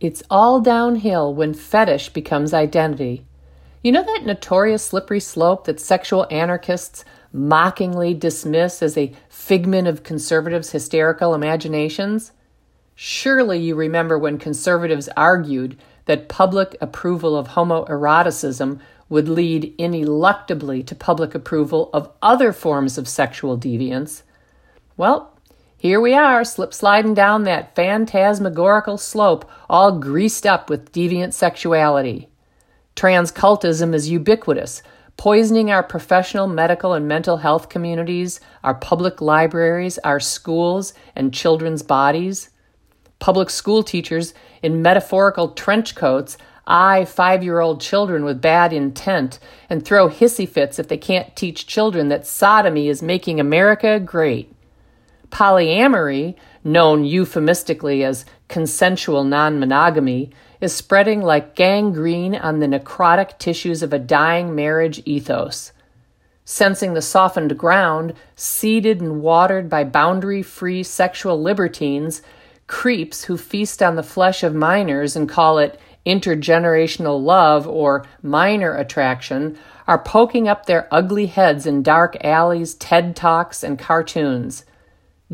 It's all downhill when fetish becomes identity. You know that notorious slippery slope that sexual anarchists mockingly dismiss as a figment of conservatives' hysterical imaginations? Surely you remember when conservatives argued that public approval of homoeroticism would lead ineluctably to public approval of other forms of sexual deviance. Well, here we are, slip sliding down that phantasmagorical slope, all greased up with deviant sexuality. Transcultism is ubiquitous, poisoning our professional, medical, and mental health communities, our public libraries, our schools, and children's bodies. Public school teachers in metaphorical trench coats eye five year old children with bad intent and throw hissy fits if they can't teach children that sodomy is making America great. Polyamory, known euphemistically as consensual non monogamy, is spreading like gangrene on the necrotic tissues of a dying marriage ethos. Sensing the softened ground, seeded and watered by boundary free sexual libertines, creeps who feast on the flesh of minors and call it intergenerational love or minor attraction are poking up their ugly heads in dark alleys, TED Talks, and cartoons.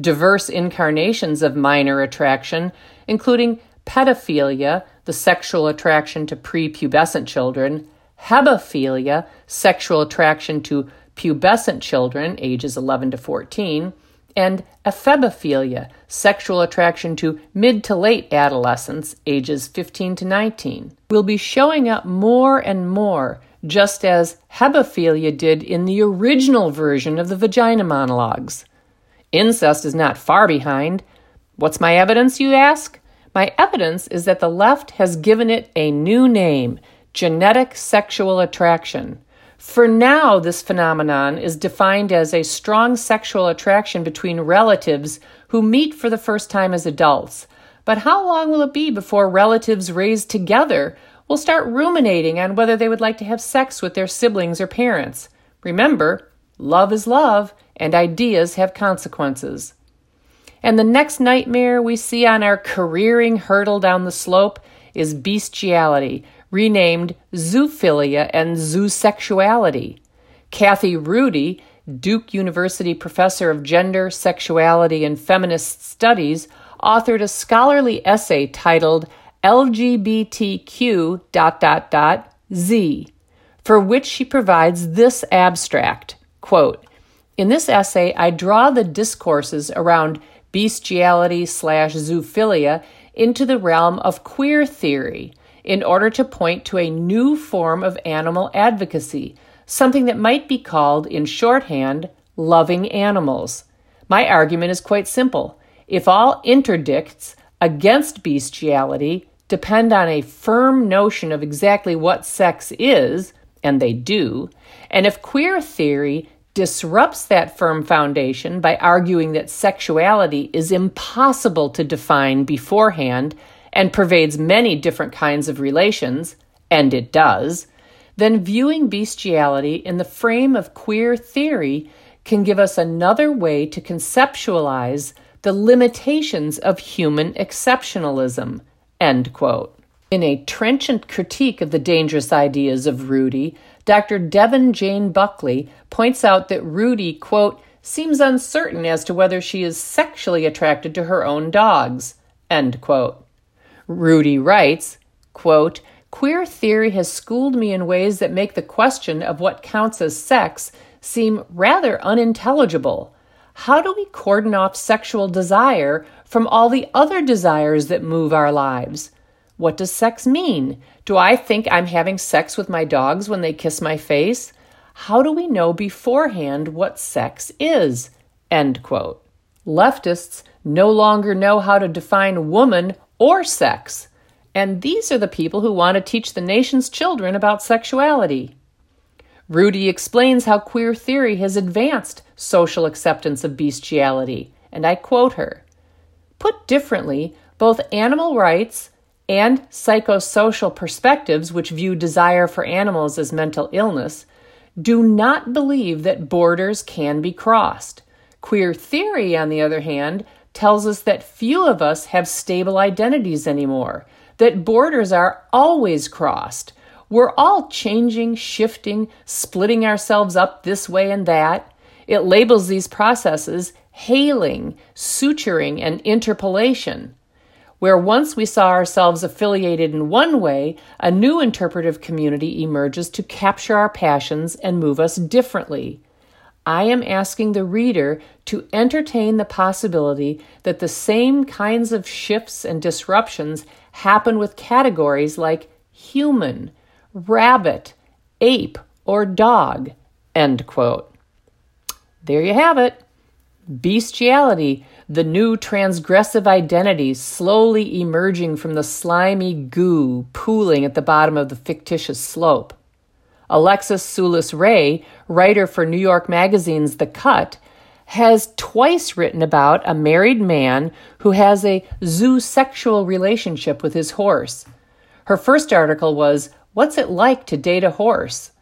Diverse incarnations of minor attraction, including pedophilia, the sexual attraction to prepubescent children, hebephilia, sexual attraction to pubescent children, ages 11 to 14, and ephebophilia, sexual attraction to mid to late adolescents, ages 15 to 19, will be showing up more and more, just as hebephilia did in the original version of the vagina monologues. Incest is not far behind. What's my evidence, you ask? My evidence is that the left has given it a new name genetic sexual attraction. For now, this phenomenon is defined as a strong sexual attraction between relatives who meet for the first time as adults. But how long will it be before relatives raised together will start ruminating on whether they would like to have sex with their siblings or parents? Remember, love is love, and ideas have consequences. And the next nightmare we see on our careering hurdle down the slope is bestiality, renamed zoophilia and zoosexuality. Kathy Rudy, Duke University professor of gender, sexuality, and feminist studies, authored a scholarly essay titled LGBTQ dot dot dot Z, for which she provides this abstract quote, In this essay, I draw the discourses around bestiality slash zoophilia into the realm of queer theory in order to point to a new form of animal advocacy, something that might be called, in shorthand, loving animals. My argument is quite simple. If all interdicts against bestiality depend on a firm notion of exactly what sex is, and they do, and if queer theory disrupts that firm foundation by arguing that sexuality is impossible to define beforehand and pervades many different kinds of relations, and it does, then viewing bestiality in the frame of queer theory can give us another way to conceptualize the limitations of human exceptionalism. End quote. In a trenchant critique of the dangerous ideas of Rudy, Dr. Devin Jane Buckley points out that Rudy, quote, seems uncertain as to whether she is sexually attracted to her own dogs, end quote. Rudy writes, quote, Queer theory has schooled me in ways that make the question of what counts as sex seem rather unintelligible. How do we cordon off sexual desire from all the other desires that move our lives? What does sex mean? Do I think I'm having sex with my dogs when they kiss my face? How do we know beforehand what sex is? End quote. Leftists no longer know how to define woman or sex. And these are the people who want to teach the nation's children about sexuality. Rudy explains how queer theory has advanced social acceptance of bestiality, and I quote her Put differently, both animal rights and psychosocial perspectives, which view desire for animals as mental illness, do not believe that borders can be crossed. Queer theory, on the other hand, tells us that few of us have stable identities anymore, that borders are always crossed. We're all changing, shifting, splitting ourselves up this way and that. It labels these processes hailing, suturing, and interpolation. Where once we saw ourselves affiliated in one way, a new interpretive community emerges to capture our passions and move us differently. I am asking the reader to entertain the possibility that the same kinds of shifts and disruptions happen with categories like human, rabbit, ape, or dog. End quote. There you have it. Bestiality, the new transgressive identity slowly emerging from the slimy goo pooling at the bottom of the fictitious slope. Alexis Tsoulis-Reay, writer for New York Magazine's The Cut, has twice written about a married man who has a zoosexual relationship with his horse. Her first article was, What's it like to date a horse?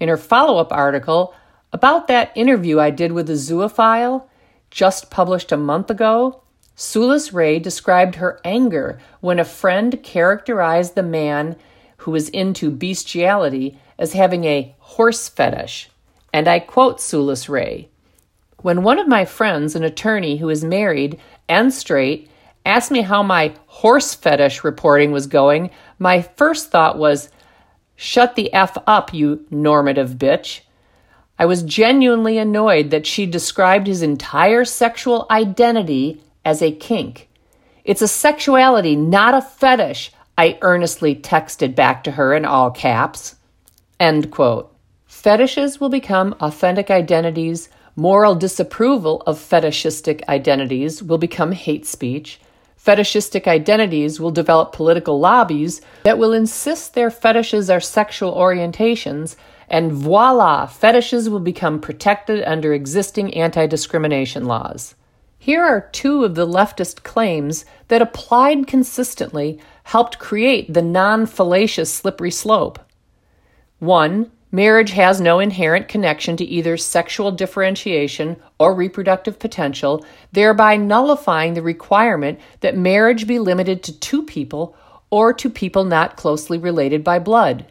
In her follow up article, about that interview I did with a zoophile, just published a month ago, Tsoulis-Reay described her anger when a friend characterized the man who was into bestiality as having a horse fetish. And I quote Tsoulis-Reay When one of my friends, an attorney who is married and straight, asked me how my horse fetish reporting was going, my first thought was, Shut the F up, you normative bitch. I was genuinely annoyed that she described his entire sexual identity as a kink. It's a sexuality, not a fetish, I earnestly texted back to her in all caps. End quote. Fetishes will become authentic identities. Moral disapproval of fetishistic identities will become hate speech. Fetishistic identities will develop political lobbies that will insist their fetishes are sexual orientations and voila, fetishes will become protected under existing anti discrimination laws. Here are two of the leftist claims that, applied consistently, helped create the non fallacious slippery slope. One, marriage has no inherent connection to either sexual differentiation or reproductive potential, thereby nullifying the requirement that marriage be limited to two people or to people not closely related by blood.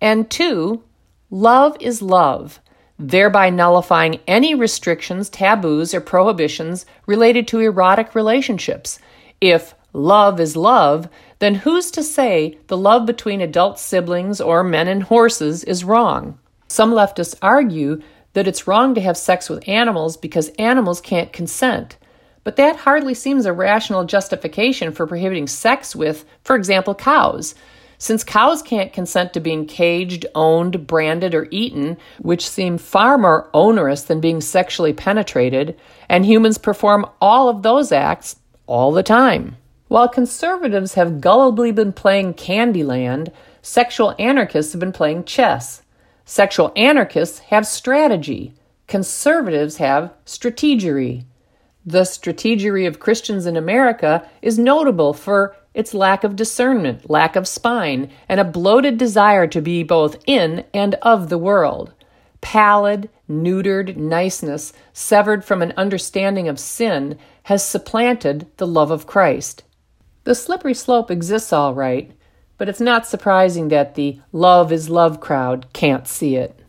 And two, Love is love, thereby nullifying any restrictions, taboos, or prohibitions related to erotic relationships. If love is love, then who's to say the love between adult siblings or men and horses is wrong? Some leftists argue that it's wrong to have sex with animals because animals can't consent. But that hardly seems a rational justification for prohibiting sex with, for example, cows. Since cows can't consent to being caged, owned, branded, or eaten, which seem far more onerous than being sexually penetrated, and humans perform all of those acts all the time. While conservatives have gullibly been playing Candyland, sexual anarchists have been playing chess. Sexual anarchists have strategy. Conservatives have strategery. The strategery of Christians in America is notable for its lack of discernment, lack of spine, and a bloated desire to be both in and of the world. Pallid, neutered niceness, severed from an understanding of sin, has supplanted the love of Christ. The slippery slope exists all right, but it's not surprising that the love is love crowd can't see it.